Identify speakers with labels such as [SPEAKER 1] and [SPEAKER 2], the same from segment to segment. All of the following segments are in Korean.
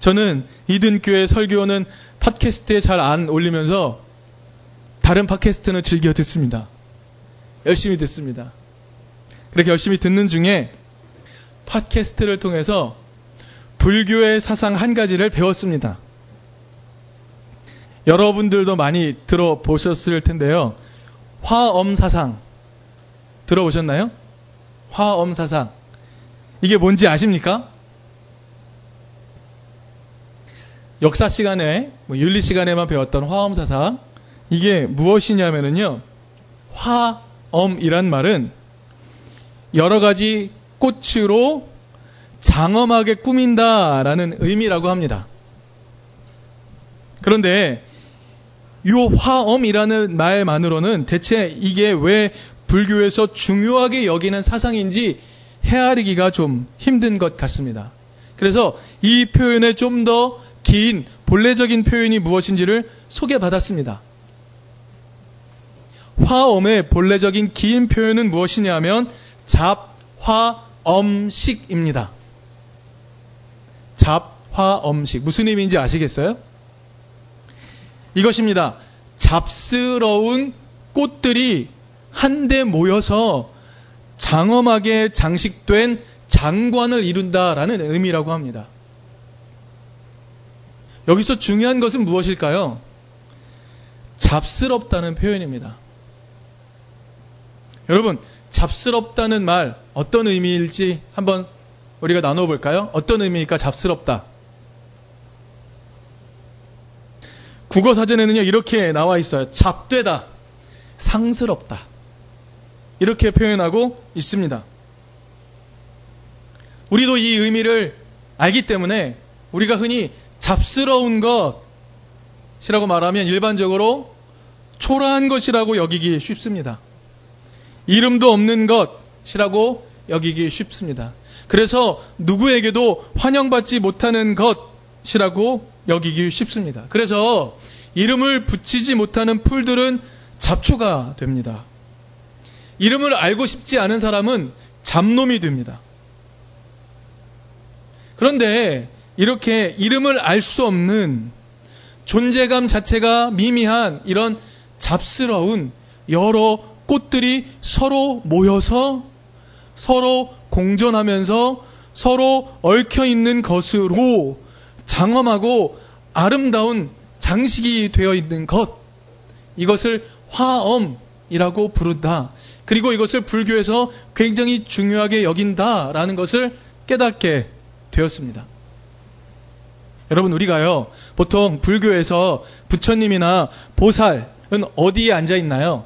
[SPEAKER 1] 저는 이든교회 설교는 팟캐스트에 잘 안 올리면서 다른 팟캐스트는 즐겨 듣습니다. 열심히 듣습니다. 그렇게 열심히 듣는 중에 팟캐스트를 통해서 불교의 사상 한 가지를 배웠습니다. 여러분들도 많이 들어보셨을 텐데요. 화엄 사상. 들어보셨나요? 화엄 사상. 이게 뭔지 아십니까? 역사 시간에, 뭐 윤리 시간에만 배웠던 화엄 사상. 이게 무엇이냐면요. 화엄이란 말은 여러 가지 꽃으로 장엄하게 꾸민다라는 의미라고 합니다. 그런데 이 화엄이라는 말만으로는 대체 이게 왜 불교에서 중요하게 여기는 사상인지 헤아리기가 좀 힘든 것 같습니다. 그래서 이 표현의 좀더 긴 본래적인 표현이 무엇인지를 소개받았습니다. 화엄의 본래적인 긴 표현은 무엇이냐면 잡 화 엄식입니다. 잡 화 엄식. 무슨 의미인지 아시겠어요? 이것입니다. 잡스러운 꽃들이 한데 모여서 장엄하게 장식된 장관을 이룬다라는 의미라고 합니다. 여기서 중요한 것은 무엇일까요? 잡스럽다는 표현입니다. 여러분, 잡스럽다는 말 어떤 의미일지 한번 우리가 나눠볼까요? 어떤 의미일까 잡스럽다. 국어 사전에는요 이렇게 나와 있어요. 잡되다, 상스럽다 이렇게 표현하고 있습니다. 우리도 이 의미를 알기 때문에 우리가 흔히 잡스러운 것이라고 말하면 일반적으로 초라한 것이라고 여기기 쉽습니다. 이름도 없는 것이라고 여기기 쉽습니다. 그래서 누구에게도 환영받지 못하는 것이라고 여기기 쉽습니다. 그래서 이름을 붙이지 못하는 풀들은 잡초가 됩니다. 이름을 알고 싶지 않은 사람은 잡놈이 됩니다. 그런데 이렇게 이름을 알 수 없는 존재감 자체가 미미한 이런 잡스러운 여러 꽃들이 서로 모여서 서로 공존하면서 서로 얽혀 있는 것으로 장엄하고 아름다운 장식이 되어 있는 것. 이것을 화엄이라고 부른다. 그리고 이것을 불교에서 굉장히 중요하게 여긴다라는 것을 깨닫게 되었습니다. 여러분, 우리가요, 보통 불교에서 부처님이나 보살은 어디에 앉아 있나요?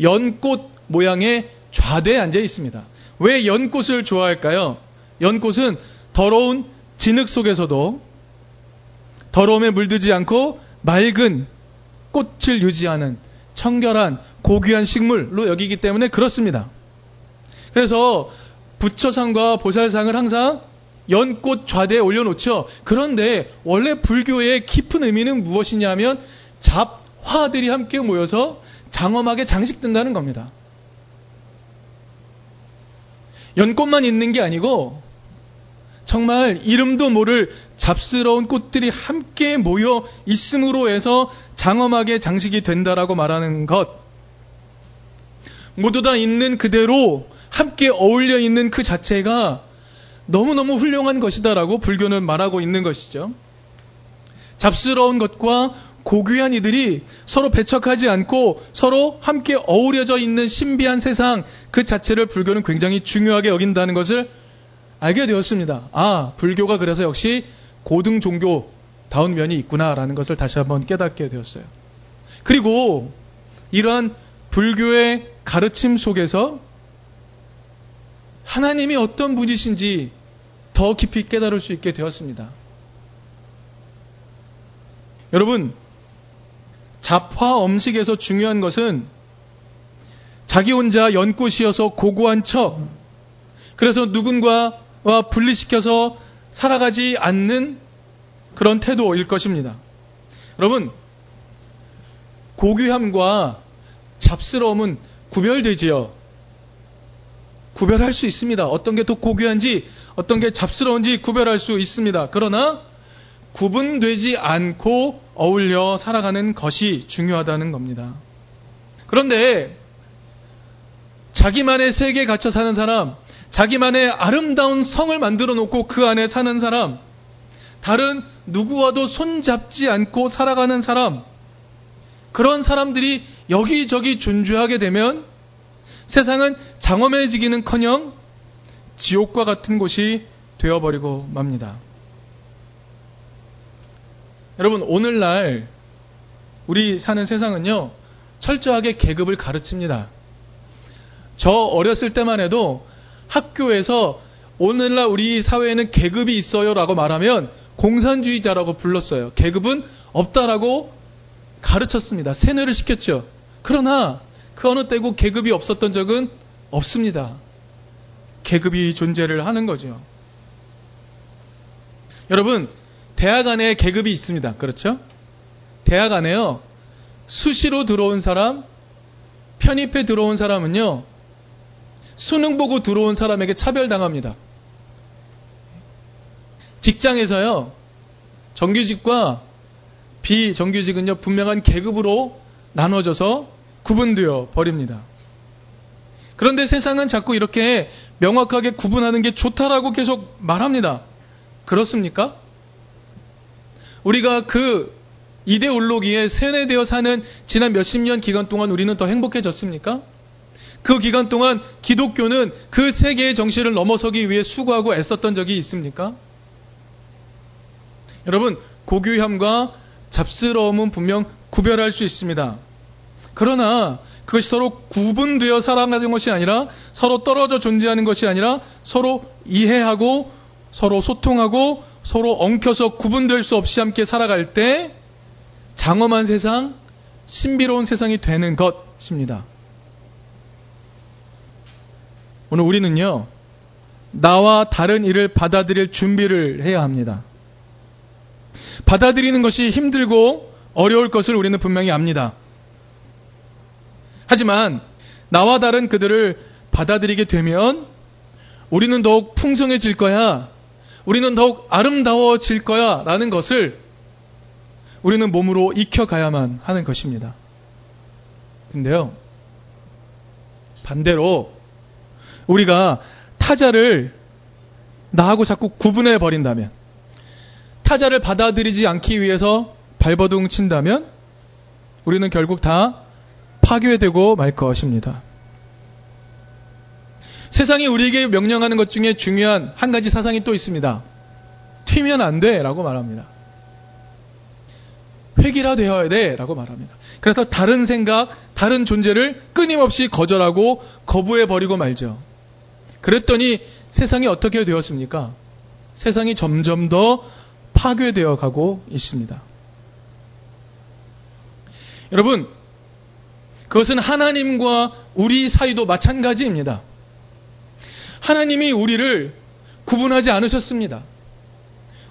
[SPEAKER 1] 연꽃 모양의 좌대에 앉아 있습니다. 왜 연꽃을 좋아할까요? 연꽃은 더러운 진흙 속에서도 더러움에 물들지 않고 맑은 꽃을 유지하는 청결한 고귀한 식물로 여기기 때문에 그렇습니다. 그래서 부처상과 보살상을 항상 연꽃 좌대에 올려놓죠. 그런데 원래 불교의 깊은 의미는 무엇이냐면 잡화들이 함께 모여서 장엄하게 장식된다는 겁니다. 연꽃만 있는 게 아니고 정말 이름도 모를 잡스러운 꽃들이 함께 모여 있음으로 해서 장엄하게 장식이 된다라고 말하는 것. 모두 다 있는 그대로 함께 어울려 있는 그 자체가 너무너무 훌륭한 것이다라고 불교는 말하고 있는 것이죠. 잡스러운 것과 고귀한 이들이 서로 배척하지 않고 서로 함께 어우러져 있는 신비한 세상 그 자체를 불교는 굉장히 중요하게 여긴다는 것을 알게 되었습니다. 아, 불교가 그래서 역시 고등 종교다운 면이 있구나라는 것을 다시 한번 깨닫게 되었어요. 그리고 이러한 불교의 가르침 속에서 하나님이 어떤 분이신지 더 깊이 깨달을 수 있게 되었습니다. 여러분, 잡화 음식에서 중요한 것은 자기 혼자 연꽃이어서 고고한 척, 그래서 누군가 와 분리시켜서 살아가지 않는 그런 태도일 것입니다. 여러분, 고귀함과 잡스러움은 구별되지요. 구별할 수 있습니다. 어떤 게 더 고귀한지, 어떤 게 잡스러운지 구별할 수 있습니다. 그러나 구분되지 않고 어울려 살아가는 것이 중요하다는 겁니다. 그런데 자기만의 세계에 갇혀 사는 사람, 자기만의 아름다운 성을 만들어 놓고 그 안에 사는 사람, 다른 누구와도 손잡지 않고 살아가는 사람, 그런 사람들이 여기저기 존재하게 되면 세상은 장엄해지기는 커녕 지옥과 같은 곳이 되어버리고 맙니다. 여러분, 오늘날 우리 사는 세상은요, 철저하게 계급을 가르칩니다. 저 어렸을 때만 해도 학교에서 오늘날 우리 사회에는 계급이 있어요 라고 말하면 공산주의자라고 불렀어요. 계급은 없다라고 가르쳤습니다. 세뇌를 시켰죠. 그러나 그 어느 때고 계급이 없었던 적은 없습니다. 계급이 존재를 하는 거죠. 여러분, 대학 안에 계급이 있습니다. 그렇죠? 대학 안에요. 수시로 들어온 사람, 편입해 들어온 사람은요, 수능 보고 들어온 사람에게 차별당합니다. 직장에서요, 정규직과 비정규직은요, 분명한 계급으로 나눠져서 구분되어 버립니다. 그런데 세상은 자꾸 이렇게 명확하게 구분하는 게 좋다라고 계속 말합니다. 그렇습니까? 우리가 그 이데올로기에 세뇌되어 사는 지난 몇십 년 기간 동안 우리는 더 행복해졌습니까? 그 기간 동안 기독교는 그 세계의 정신을 넘어서기 위해 수고하고 애썼던 적이 있습니까? 여러분, 고귀함과 잡스러움은 분명 구별할 수 있습니다. 그러나 그것이 서로 구분되어 살아가는 것이 아니라 서로 떨어져 존재하는 것이 아니라 서로 이해하고 서로 소통하고 서로 엉켜서 구분될 수 없이 함께 살아갈 때 장엄한 세상, 신비로운 세상이 되는 것입니다. 오늘 우리는요, 나와 다른 일을 받아들일 준비를 해야 합니다. 받아들이는 것이 힘들고 어려울 것을 우리는 분명히 압니다. 하지만 나와 다른 그들을 받아들이게 되면 우리는 더욱 풍성해질 거야. 우리는 더욱 아름다워질 거야. 라는 것을 우리는 몸으로 익혀가야만 하는 것입니다. 근데요, 반대로 우리가 타자를 나하고 자꾸 구분해 버린다면, 타자를 받아들이지 않기 위해서 발버둥 친다면, 우리는 결국 다 파괴되고 말 것입니다. 세상이 우리에게 명령하는 것 중에 중요한 한 가지 사상이 또 있습니다. 튀면 안 돼! 라고 말합니다. 획일화 되어야 돼! 라고 말합니다. 그래서 다른 생각, 다른 존재를 끊임없이 거절하고 거부해버리고 말죠. 그랬더니 세상이 어떻게 되었습니까? 세상이 점점 더 파괴되어 가고 있습니다. 여러분, 그것은 하나님과 우리 사이도 마찬가지입니다. 하나님이 우리를 구분하지 않으셨습니다.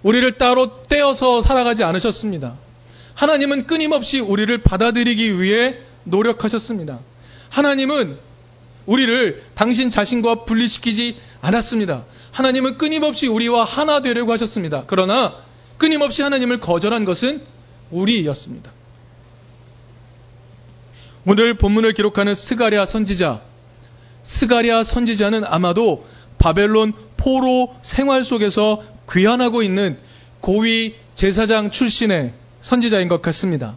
[SPEAKER 1] 우리를 따로 떼어서 살아가지 않으셨습니다. 하나님은 끊임없이 우리를 받아들이기 위해 노력하셨습니다. 하나님은 우리를 당신 자신과 분리시키지 않았습니다. 하나님은 끊임없이 우리와 하나 되려고 하셨습니다. 그러나 끊임없이 하나님을 거절한 것은 우리였습니다. 오늘 본문을 기록하는 스가랴 선지자, 스가랴 선지자는 아마도 바벨론 포로 생활 속에서 귀환하고 있는 고위 제사장 출신의 선지자인 것 같습니다.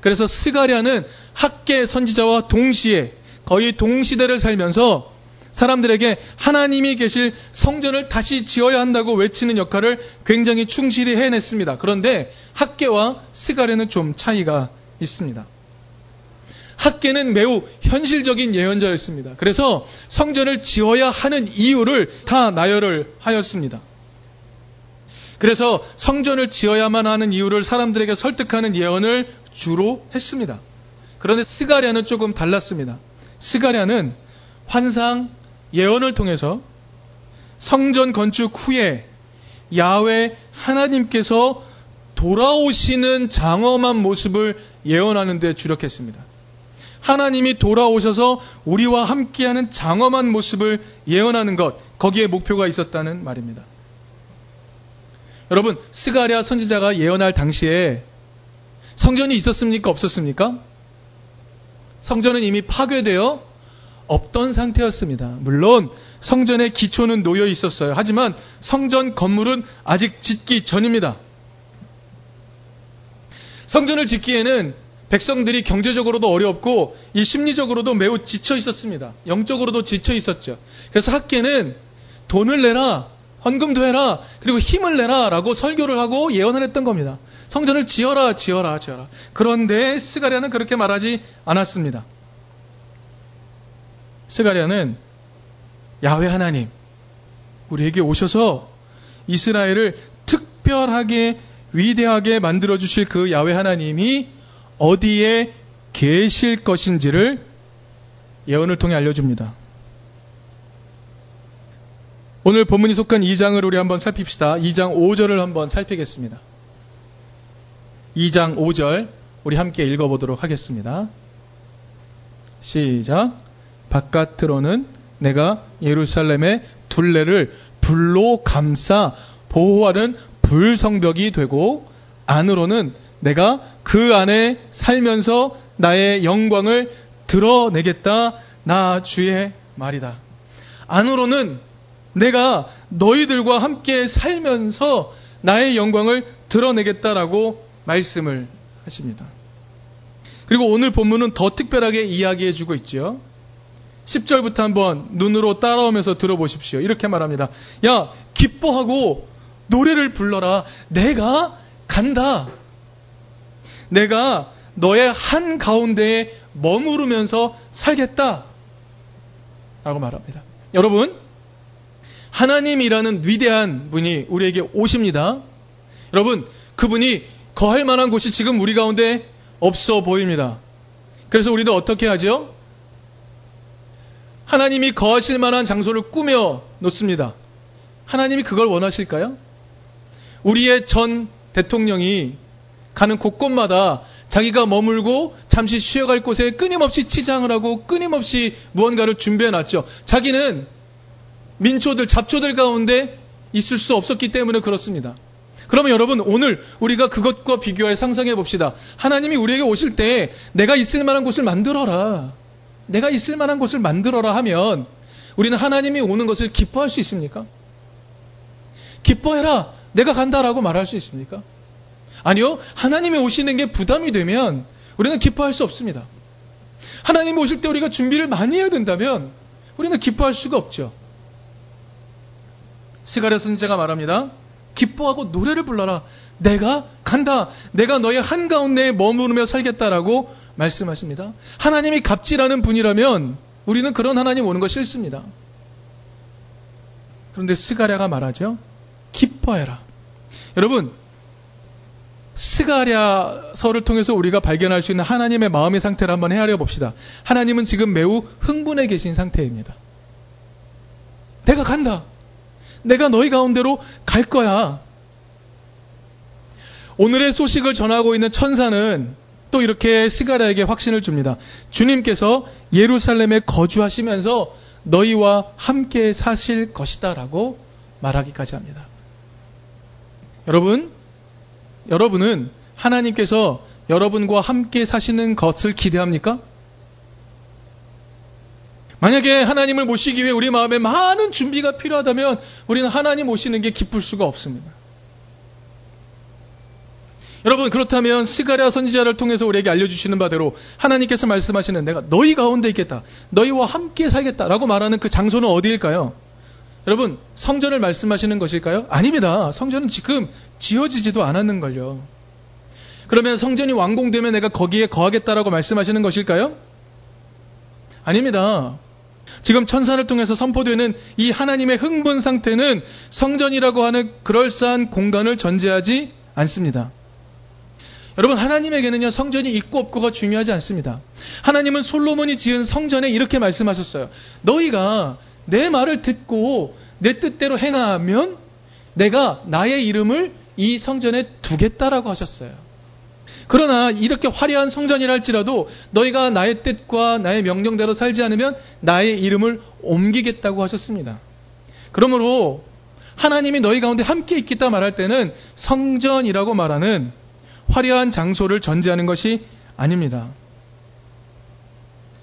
[SPEAKER 1] 그래서 스가랴는 학계 선지자와 동시에 거의 동시대를 살면서 사람들에게 하나님이 계실 성전을 다시 지어야 한다고 외치는 역할을 굉장히 충실히 해냈습니다. 그런데 학계와 스가랴는 좀 차이가 있습니다. 학계는 매우 현실적인 예언자였습니다. 그래서 성전을 지어야 하는 이유를 다 나열을 하였습니다. 그래서 성전을 지어야만 하는 이유를 사람들에게 설득하는 예언을 주로 했습니다. 그런데 스가랴는 조금 달랐습니다. 스가랴는 환상, 예언을 통해서 성전 건축 후에 야외 하나님께서 돌아오시는 장엄한 모습을 예언하는 데 주력했습니다. 하나님이 돌아오셔서 우리와 함께하는 장엄한 모습을 예언하는 것, 거기에 목표가 있었다는 말입니다. 여러분, 스가랴 선지자가 예언할 당시에 성전이 있었습니까? 없었습니까? 성전은 이미 파괴되어 없던 상태였습니다. 물론 성전의 기초는 놓여 있었어요. 하지만 성전 건물은 아직 짓기 전입니다. 성전을 짓기에는 백성들이 경제적으로도 어렵고 이 심리적으로도 매우 지쳐 있었습니다. 영적으로도 지쳐 있었죠. 그래서 학계는 돈을 내라, 헌금도 해라, 그리고 힘을 내라 라고 설교를 하고 예언을 했던 겁니다. 성전을 지어라, 지어라, 지어라. 그런데 스가랴는 그렇게 말하지 않았습니다. 스가랴는 야훼 하나님, 우리에게 오셔서 이스라엘을 특별하게 위대하게 만들어 주실 그 야훼 하나님이 어디에 계실 것인지를 예언을 통해 알려줍니다. 오늘 본문이 속한 2장을 우리 한번 살핍시다. 2장 5절을 한번 살피겠습니다. 2장 5절 우리 함께 읽어보도록 하겠습니다. 시작. 바깥으로는 내가 예루살렘의 둘레를 불로 감싸 보호하는 불성벽이 되고 안으로는 내가 그 안에 살면서 나의 영광을 드러내겠다. 나 주의 말이다. 안으로는 내가 너희들과 함께 살면서 나의 영광을 드러내겠다라고 말씀을 하십니다. 그리고 오늘 본문은 더 특별하게 이야기해 주고 있죠. 10절부터 한번 눈으로 따라오면서 들어보십시오. 이렇게 말합니다. 야, 기뻐하고 노래를 불러라. 내가 간다. 내가 너의 한 가운데에 머무르면서 살겠다. 라고 말합니다. 여러분, 하나님이라는 위대한 분이 우리에게 오십니다. 여러분, 그분이 거할 만한 곳이 지금 우리 가운데 없어 보입니다. 그래서 우리도 어떻게 하죠? 하나님이 거하실 만한 장소를 꾸며 놓습니다. 하나님이 그걸 원하실까요? 우리의 전 대통령이 가는 곳곳마다 자기가 머물고 잠시 쉬어갈 곳에 끊임없이 치장을 하고 끊임없이 무언가를 준비해 놨죠. 자기는 민초들, 잡초들 가운데 있을 수 없었기 때문에 그렇습니다. 그러면 여러분 오늘 우리가 그것과 비교해 상상해 봅시다. 하나님이 우리에게 오실 때 내가 있을 만한 곳을 만들어라. 내가 있을 만한 곳을 만들어라 하면 우리는 하나님이 오는 것을 기뻐할 수 있습니까? 기뻐해라. 내가 간다라고 말할 수 있습니까? 아니요. 하나님이 오시는 게 부담이 되면 우리는 기뻐할 수 없습니다. 하나님 오실 때 우리가 준비를 많이 해야 된다면 우리는 기뻐할 수가 없죠. 스가랴 선지자가 말합니다. 기뻐하고 노래를 불러라. 내가 간다. 내가 너의 한가운데에 머무르며 살겠다라고 말씀하십니다. 하나님이 갑질하는 분이라면 우리는 그런 하나님 오는 거 싫습니다. 그런데 스가랴가 말하죠. 기뻐해라. 여러분, 스가랴서를 통해서 우리가 발견할 수 있는 하나님의 마음의 상태를 한번 헤아려 봅시다. 하나님은 지금 매우 흥분해 계신 상태입니다. 내가 간다. 내가 너희 가운데로 갈 거야. 오늘의 소식을 전하고 있는 천사는 또 이렇게 스가랴에게 확신을 줍니다. 주님께서 예루살렘에 거주하시면서 너희와 함께 사실 것이다 라고 말하기까지 합니다. 여러분, 여러분은 하나님께서 여러분과 함께 사시는 것을 기대합니까? 만약에 하나님을 모시기 위해 우리 마음에 많은 준비가 필요하다면 우리는 하나님 모시는 게 기쁠 수가 없습니다. 여러분 그렇다면 스가랴 선지자를 통해서 우리에게 알려주시는 바대로 하나님께서 말씀하시는 내가 너희 가운데 있겠다. 너희와 함께 살겠다라고 말하는 그 장소는 어디일까요? 여러분 성전을 말씀하시는 것일까요? 아닙니다. 성전은 지금 지어지지도 않았는걸요. 그러면 성전이 완공되면 내가 거기에 거하겠다라고 말씀하시는 것일까요? 아닙니다. 지금 천사를 통해서 선포되는 이 하나님의 흥분 상태는 성전이라고 하는 그럴싸한 공간을 전제하지 않습니다. 여러분 하나님에게는요 성전이 있고 없고가 중요하지 않습니다. 하나님은 솔로몬이 지은 성전에 이렇게 말씀하셨어요. 너희가 내 말을 듣고 내 뜻대로 행하면 내가 나의 이름을 이 성전에 두겠다라고 하셨어요. 그러나 이렇게 화려한 성전이라 할지라도 너희가 나의 뜻과 나의 명령대로 살지 않으면 나의 이름을 옮기겠다고 하셨습니다. 그러므로 하나님이 너희 가운데 함께 있겠다 말할 때는 성전이라고 말하는 화려한 장소를 전제하는 것이 아닙니다.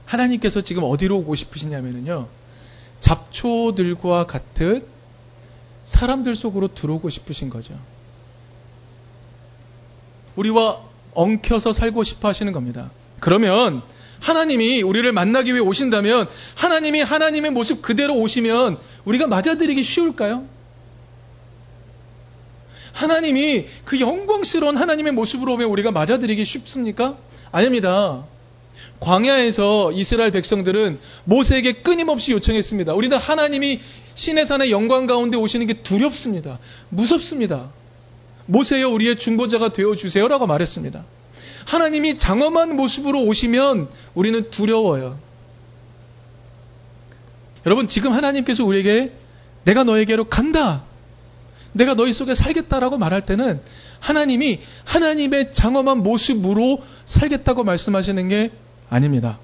[SPEAKER 1] 하나님께서 지금 어디로 오고 싶으시냐면요. 잡초들과 같은 사람들 속으로 들어오고 싶으신 거죠. 우리와 엉켜서 살고 싶어 하시는 겁니다. 그러면 하나님이 우리를 만나기 위해 오신다면 하나님이 하나님의 모습 그대로 오시면 우리가 맞아들이기 쉬울까요? 하나님이 그 영광스러운 하나님의 모습으로 오면 우리가 맞아들이기 쉽습니까? 아닙니다. 광야에서 이스라엘 백성들은 모세에게 끊임없이 요청했습니다. 우리는 하나님이 신의 산의 영광 가운데 오시는 게 두렵습니다. 무섭습니다. 모세여 우리의 중보자가 되어 주세요라고 말했습니다. 하나님이 장엄한 모습으로 오시면 우리는 두려워요. 여러분 지금 하나님께서 우리에게 내가 너에게로 간다. 내가 너희 속에 살겠다라고 말할 때는 하나님이 하나님의 장엄한 모습으로 살겠다고 말씀하시는 게 아닙니다.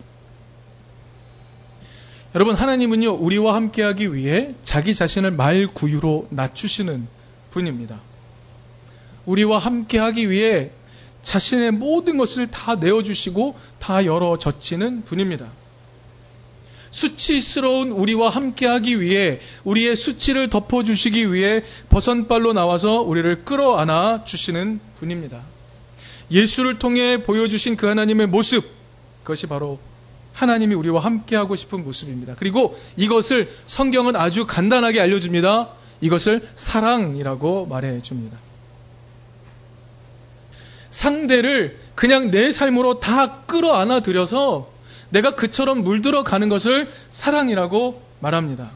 [SPEAKER 1] 여러분, 하나님은요, 우리와 함께하기 위해 자기 자신을 말구유로 낮추시는 분입니다. 우리와 함께하기 위해 자신의 모든 것을 다 내어주시고 다 열어 젖히는 분입니다. 수치스러운 우리와 함께하기 위해 우리의 수치를 덮어주시기 위해 버선발로 나와서 우리를 끌어안아 주시는 분입니다. 예수를 통해 보여주신 그 하나님의 모습, 그것이 바로 하나님이 우리와 함께하고 싶은 모습입니다. 그리고 이것을 성경은 아주 간단하게 알려줍니다. 이것을 사랑이라고 말해줍니다. 상대를 그냥 내 삶으로 다 끌어안아 들여서 내가 그처럼 물들어 가는 것을 사랑이라고 말합니다.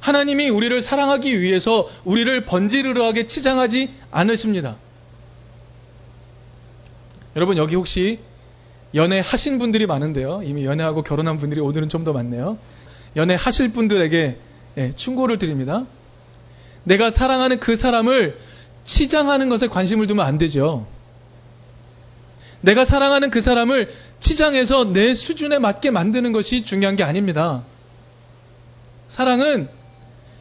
[SPEAKER 1] 하나님이 우리를 사랑하기 위해서 우리를 번지르르하게 치장하지 않으십니다. 여러분 여기 혹시 연애하신 분들이 많은데요. 이미 연애하고 결혼한 분들이 오늘은 좀 더 많네요. 연애하실 분들에게 예, 충고를 드립니다. 내가 사랑하는 그 사람을 치장하는 것에 관심을 두면 안 되죠. 내가 사랑하는 그 사람을 치장해서 내 수준에 맞게 만드는 것이 중요한 게 아닙니다. 사랑은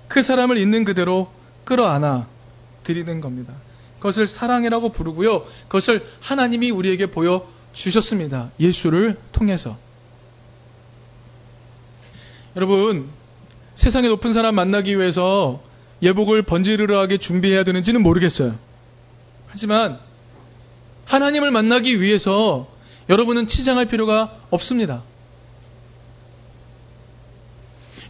[SPEAKER 1] 그 사람을 있는 그대로 끌어안아 드리는 겁니다. 그것을 사랑이라고 부르고요. 그것을 하나님이 우리에게 보여 주셨습니다. 예수를 통해서. 여러분, 세상에 높은 사람 만나기 위해서 예복을 번지르르하게 준비해야 되는지는 모르겠어요. 하지만 하나님을 만나기 위해서 여러분은 치장할 필요가 없습니다.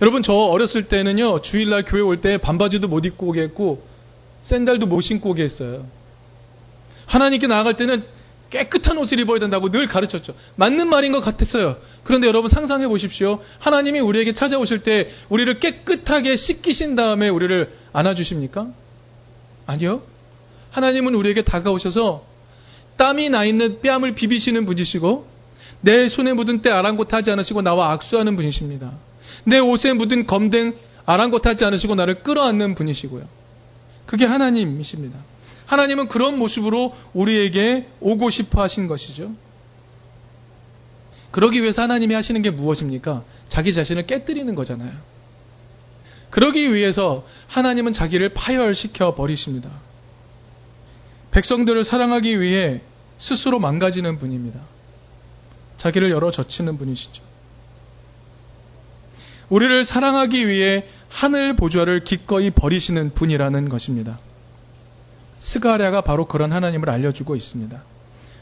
[SPEAKER 1] 여러분 저 어렸을 때는요 주일날 교회 올 때 반바지도 못 입고 오게 했고 샌들도 못 신고 오게 했어요. 하나님께 나아갈 때는 깨끗한 옷을 입어야 된다고 늘 가르쳤죠. 맞는 말인 것 같았어요. 그런데 여러분 상상해 보십시오. 하나님이 우리에게 찾아오실 때 우리를 깨끗하게 씻기신 다음에 우리를 안아주십니까? 아니요. 하나님은 우리에게 다가오셔서 땀이 나 있는 뺨을 비비시는 분이시고 내 손에 묻은 때 아랑곳하지 않으시고 나와 악수하는 분이십니다. 내 옷에 묻은 검댕 아랑곳하지 않으시고 나를 끌어안는 분이시고요. 그게 하나님이십니다. 하나님은 그런 모습으로 우리에게 오고 싶어 하신 것이죠. 그러기 위해서 하나님이 하시는 게 무엇입니까? 자기 자신을 깨뜨리는 거잖아요. 그러기 위해서 하나님은 자기를 파열시켜 버리십니다. 백성들을 사랑하기 위해 스스로 망가지는 분입니다. 자기를 열어 젖히는 분이시죠. 우리를 사랑하기 위해 하늘 보좌를 기꺼이 버리시는 분이라는 것입니다. 스가랴가 바로 그런 하나님을 알려주고 있습니다.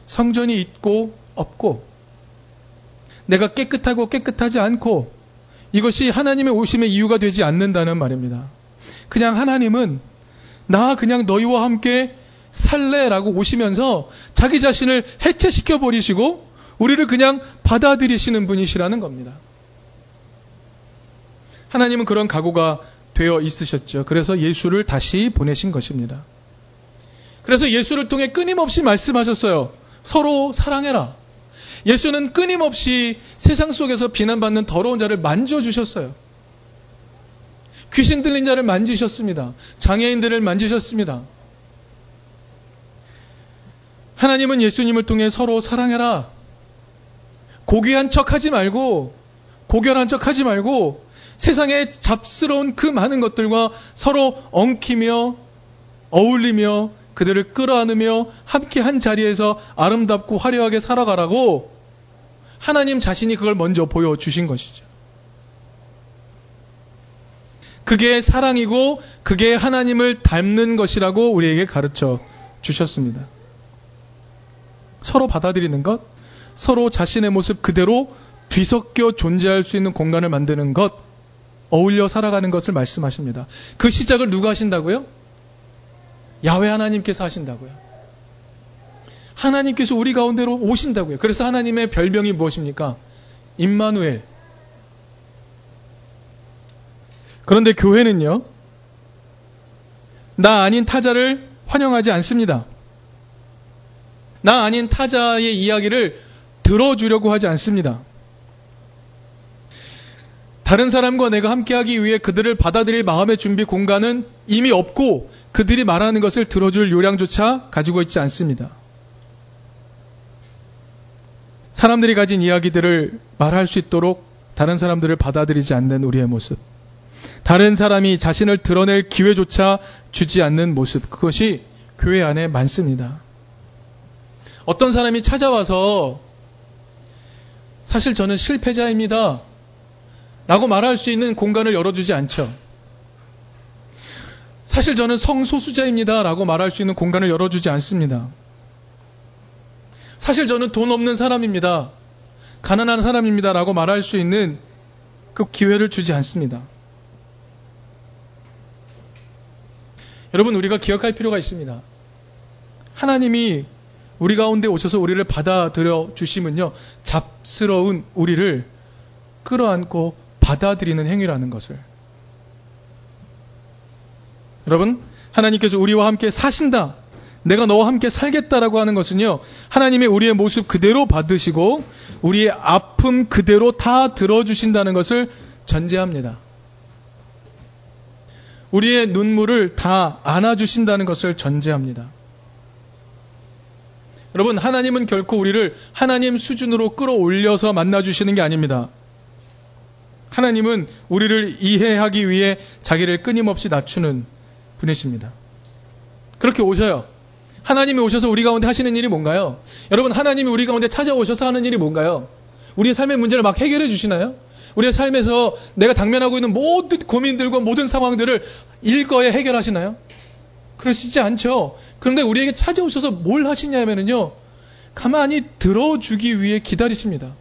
[SPEAKER 1] 성전이 있고 없고 내가 깨끗하고 깨끗하지 않고 이것이 하나님의 오심의 이유가 되지 않는다는 말입니다. 그냥 하나님은 나 그냥 너희와 함께 살래라고 오시면서 자기 자신을 해체시켜 버리시고 우리를 그냥 받아들이시는 분이시라는 겁니다. 하나님은 그런 각오가 되어 있으셨죠. 그래서 예수를 다시 보내신 것입니다. 그래서 예수를 통해 끊임없이 말씀하셨어요. 서로 사랑해라. 예수는 끊임없이 세상 속에서 비난받는 더러운 자를 만져주셨어요. 귀신 들린 자를 만지셨습니다. 장애인들을 만지셨습니다. 하나님은 예수님을 통해 서로 사랑해라. 고귀한 척 하지 말고, 고결한 척 하지 말고, 세상에 잡스러운 그 많은 것들과 서로 엉키며, 어울리며, 그들을 끌어안으며, 함께 한 자리에서 아름답고 화려하게 살아가라고, 하나님 자신이 그걸 먼저 보여주신 것이죠. 그게 사랑이고, 그게 하나님을 닮는 것이라고 우리에게 가르쳐 주셨습니다. 서로 받아들이는 것, 서로 자신의 모습 그대로 뒤섞여 존재할 수 있는 공간을 만드는 것, 어울려 살아가는 것을 말씀하십니다. 그 시작을 누가 하신다고요? 야외 하나님께서 하신다고요. 하나님께서 우리 가운데로 오신다고요. 그래서 하나님의 별명이 무엇입니까? 임마누엘. 그런데 교회는요, 나 아닌 타자를 환영하지 않습니다. 나 아닌 타자의 이야기를 들어주려고 하지 않습니다. 다른 사람과 내가 함께하기 위해 그들을 받아들일 마음의 준비 공간은 이미 없고 그들이 말하는 것을 들어줄 요량조차 가지고 있지 않습니다. 사람들이 가진 이야기들을 말할 수 있도록 다른 사람들을 받아들이지 않는 우리의 모습. 다른 사람이 자신을 드러낼 기회조차 주지 않는 모습. 그것이 교회 안에 많습니다. 어떤 사람이 찾아와서 사실 저는 실패자입니다. 라고 말할 수 있는 공간을 열어주지 않죠. 사실 저는 성소수자입니다. 라고 말할 수 있는 공간을 열어주지 않습니다. 사실 저는 돈 없는 사람입니다. 가난한 사람입니다. 라고 말할 수 있는 그 기회를 주지 않습니다. 여러분, 우리가 기억할 필요가 있습니다. 하나님이 우리 가운데 오셔서 우리를 받아들여 주심은요, 잡스러운 우리를 끌어안고 받아들이는 행위라는 것을. 여러분, 하나님께서 우리와 함께 사신다. 내가 너와 함께 살겠다라고 하는 것은요, 하나님의 우리의 모습 그대로 받으시고, 우리의 아픔 그대로 다 들어주신다는 것을 전제합니다. 우리의 눈물을 다 안아주신다는 것을 전제합니다. 여러분, 하나님은 결코 우리를 하나님 수준으로 끌어올려서 만나주시는 게 아닙니다. 하나님은 우리를 이해하기 위해 자기를 끊임없이 낮추는 분이십니다. 그렇게 오셔요. 하나님이 오셔서 우리 가운데 하시는 일이 뭔가요? 여러분, 하나님이 우리 가운데 찾아오셔서 하는 일이 뭔가요? 우리의 삶의 문제를 막 해결해 주시나요? 우리의 삶에서 내가 당면하고 있는 모든 고민들과 모든 상황들을 일거에 해결하시나요? 그러시지 않죠. 그런데 우리에게 찾아오셔서 뭘 하시냐면요. 가만히 들어주기 위해 기다리십니다.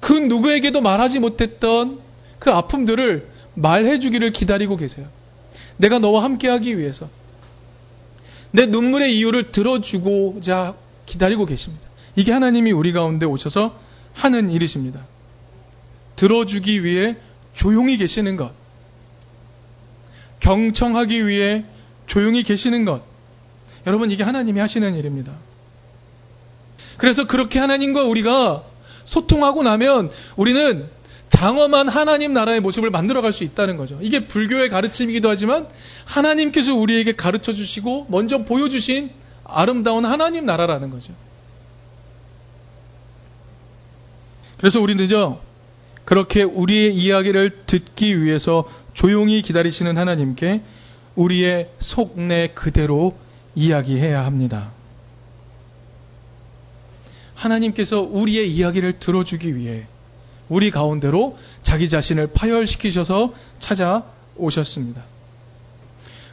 [SPEAKER 1] 그 누구에게도 말하지 못했던 그 아픔들을 말해주기를 기다리고 계세요. 내가 너와 함께하기 위해서. 내 눈물의 이유를 들어주고자 기다리고 계십니다. 이게 하나님이 우리 가운데 오셔서 하는 일이십니다. 들어주기 위해 조용히 계시는 것. 경청하기 위해 조용히 계시는 것. 여러분, 이게 하나님이 하시는 일입니다. 그래서 그렇게 하나님과 우리가 소통하고 나면 우리는 장엄한 하나님 나라의 모습을 만들어갈 수 있다는 거죠. 이게 불교의 가르침이기도 하지만 하나님께서 우리에게 가르쳐 주시고 먼저 보여주신 아름다운 하나님 나라라는 거죠. 그래서 우리는요, 그렇게 우리의 이야기를 듣기 위해서 조용히 기다리시는 하나님께 우리의 속내 그대로 이야기해야 합니다. 하나님께서 우리의 이야기를 들어주기 위해 우리 가운데로 자기 자신을 파열시키셔서 찾아오셨습니다.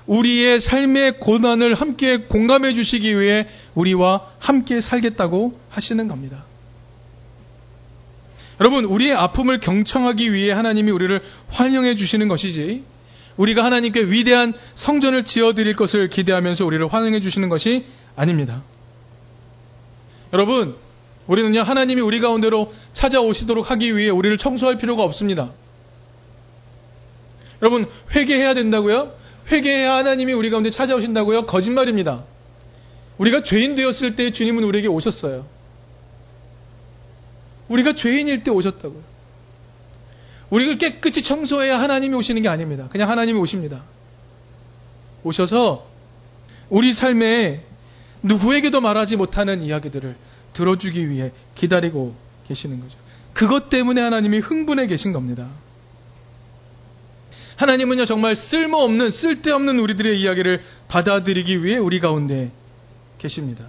[SPEAKER 1] 우리의 삶의 고난을 함께 공감해 주시기 위해 우리와 함께 살겠다고 하시는 겁니다. 여러분, 우리의 아픔을 경청하기 위해 하나님이 우리를 환영해 주시는 것이지, 우리가 하나님께 위대한 성전을 지어드릴 것을 기대하면서 우리를 환영해 주시는 것이 아닙니다. 여러분, 우리는요, 하나님이 우리 가운데로 찾아오시도록 하기 위해 우리를 청소할 필요가 없습니다. 여러분, 회개해야 된다고요? 회개해야 하나님이 우리 가운데 찾아오신다고요? 거짓말입니다. 우리가 죄인 되었을 때 주님은 우리에게 오셨어요. 우리가 죄인일 때 오셨다고요. 우리를 깨끗이 청소해야 하나님이 오시는 게 아닙니다. 그냥 하나님이 오십니다. 오셔서 우리 삶에 누구에게도 말하지 못하는 이야기들을 들어주기 위해 기다리고 계시는 거죠. 그것 때문에 하나님이 흥분해 계신 겁니다. 하나님은요, 정말 쓸모없는, 쓸데없는 우리들의 이야기를 받아들이기 위해 우리 가운데 계십니다.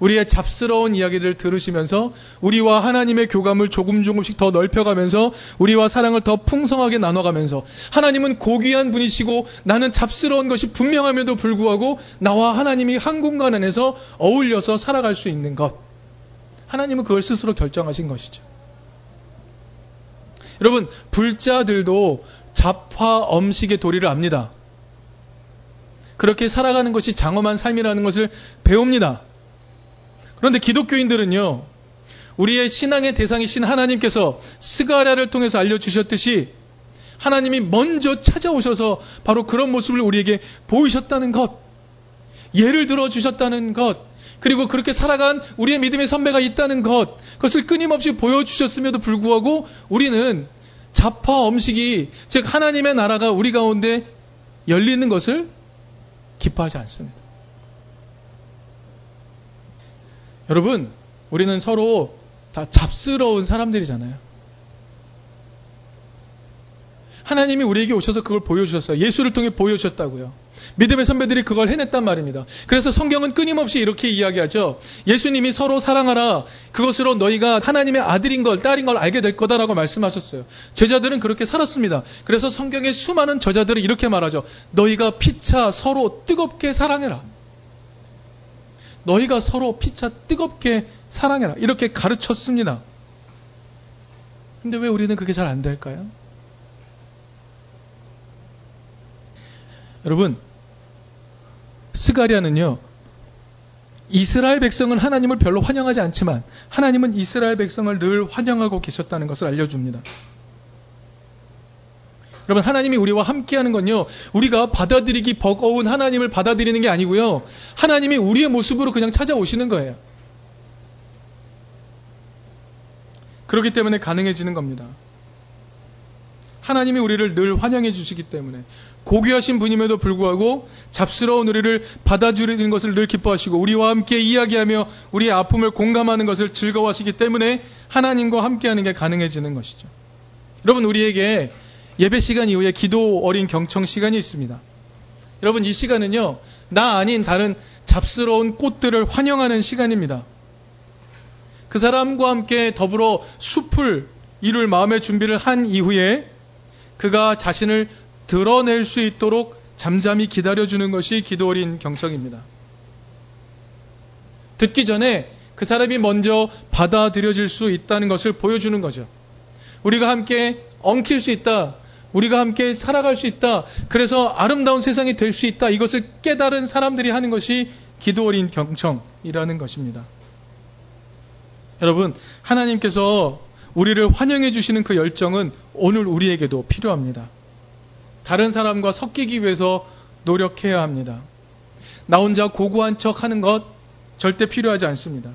[SPEAKER 1] 우리의 잡스러운 이야기를 들으시면서 우리와 하나님의 교감을 조금 조금씩 더 넓혀가면서 우리와 사랑을 더 풍성하게 나눠가면서 하나님은 고귀한 분이시고 나는 잡스러운 것이 분명함에도 불구하고 나와 하나님이 한 공간 안에서 어울려서 살아갈 수 있는 것. 하나님은 그걸 스스로 결정하신 것이죠. 여러분, 불자들도 잡화 엄식의 도리를 압니다. 그렇게 살아가는 것이 장엄한 삶이라는 것을 배웁니다. 그런데 기독교인들은요, 우리의 신앙의 대상이 신 하나님께서 스가랴를 통해서 알려주셨듯이 하나님이 먼저 찾아오셔서 바로 그런 모습을 우리에게 보이셨다는 것, 예를 들어 주셨다는 것, 그리고 그렇게 살아간 우리의 믿음의 선배가 있다는 것, 그것을 끊임없이 보여주셨음에도 불구하고 우리는 자파 음식이, 즉 하나님의 나라가 우리 가운데 열리는 것을 기뻐하지 않습니다. 여러분, 우리는 서로 다 잡스러운 사람들이잖아요. 하나님이 우리에게 오셔서 그걸 보여주셨어요. 예수를 통해 보여주셨다고요. 믿음의 선배들이 그걸 해냈단 말입니다. 그래서 성경은 끊임없이 이렇게 이야기하죠. 예수님이 서로 사랑하라. 그것으로 너희가 하나님의 아들인 걸, 딸인 걸 알게 될 거다라고 말씀하셨어요. 제자들은 그렇게 살았습니다. 그래서 성경의 수많은 저자들은 이렇게 말하죠. 너희가 피차 서로 뜨겁게 사랑해라. 너희가 서로 피차 뜨겁게 사랑해라. 이렇게 가르쳤습니다. 근데 왜 우리는 그게 잘 안 될까요? 여러분, 스가리아는요, 이스라엘 백성은 하나님을 별로 환영하지 않지만 하나님은 이스라엘 백성을 늘 환영하고 계셨다는 것을 알려줍니다. 여러분, 하나님이 우리와 함께하는 건요, 우리가 받아들이기 버거운 하나님을 받아들이는 게 아니고요, 하나님이 우리의 모습으로 그냥 찾아오시는 거예요. 그렇기 때문에 가능해지는 겁니다. 하나님이 우리를 늘 환영해 주시기 때문에 고귀하신 분임에도 불구하고 잡스러운 우리를 받아주는 것을 늘 기뻐하시고 우리와 함께 이야기하며 우리의 아픔을 공감하는 것을 즐거워하시기 때문에 하나님과 함께하는 게 가능해지는 것이죠. 여러분 우리에게 예배 시간 이후에 기도 어린 경청 시간이 있습니다. 여러분 이 시간은요 나 아닌 다른 잡스러운 꽃들을 환영하는 시간입니다. 그 사람과 함께 더불어 숲을 이룰 마음의 준비를 한 이후에 그가 자신을 드러낼 수 있도록 잠잠히 기다려주는 것이 기도 어린 경청입니다. 듣기 전에 그 사람이 먼저 받아들여질 수 있다는 것을 보여주는 거죠. 우리가 함께 엉킬 수 있다. 우리가 함께 살아갈 수 있다. 그래서 아름다운 세상이 될 수 있다. 이것을 깨달은 사람들이 하는 것이 기도 어린 경청이라는 것입니다. 여러분, 하나님께서 우리를 환영해 주시는 그 열정은 오늘 우리에게도 필요합니다. 다른 사람과 섞이기 위해서 노력해야 합니다. 나 혼자 고고한 척 하는 것 절대 필요하지 않습니다.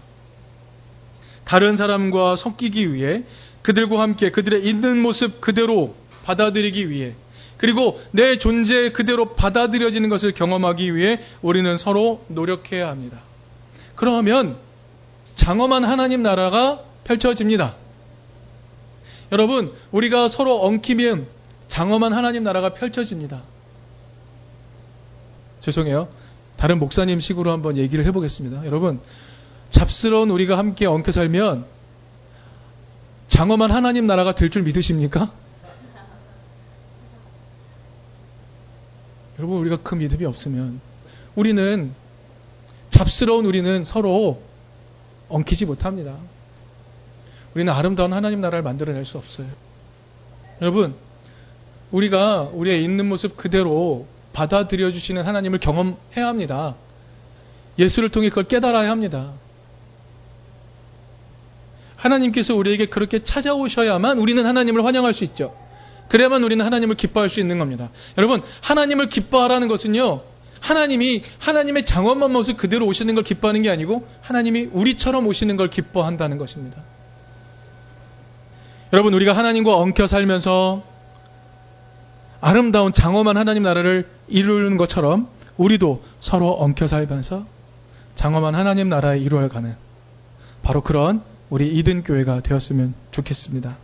[SPEAKER 1] 다른 사람과 섞이기 위해 그들과 함께 그들의 있는 모습 그대로 받아들이기 위해 그리고 내 존재 그대로 받아들여지는 것을 경험하기 위해 우리는 서로 노력해야 합니다. 그러면 장엄한 하나님 나라가 펼쳐집니다. 여러분, 우리가 서로 엉키면 장엄한 하나님 나라가 펼쳐집니다. 죄송해요. 다른 목사님 식으로 한번 얘기를 해보겠습니다. 여러분, 잡스러운 우리가 함께 엉켜 살면 장엄한 하나님 나라가 될 줄 믿으십니까? 여러분, 우리가 그 믿음이 없으면 우리는 잡스러운 우리는 서로 엉키지 못합니다. 우리는 아름다운 하나님 나라를 만들어낼 수 없어요. 여러분, 우리가 우리의 있는 모습 그대로 받아들여 주시는 하나님을 경험해야 합니다. 예수를 통해 그걸 깨달아야 합니다. 하나님께서 우리에게 그렇게 찾아오셔야만 우리는 하나님을 환영할 수 있죠. 그래야만 우리는 하나님을 기뻐할 수 있는 겁니다. 여러분, 하나님을 기뻐하라는 것은요, 하나님이 하나님의 장엄한 모습 그대로 오시는 걸 기뻐하는 게 아니고 하나님이 우리처럼 오시는 걸 기뻐한다는 것입니다. 여러분, 우리가 하나님과 엉켜 살면서 아름다운 장엄한 하나님 나라를 이루는 것처럼 우리도 서로 엉켜 살면서 장엄한 하나님 나라에 이루어가는 바로 그런 우리 이든 교회가 되었으면 좋겠습니다.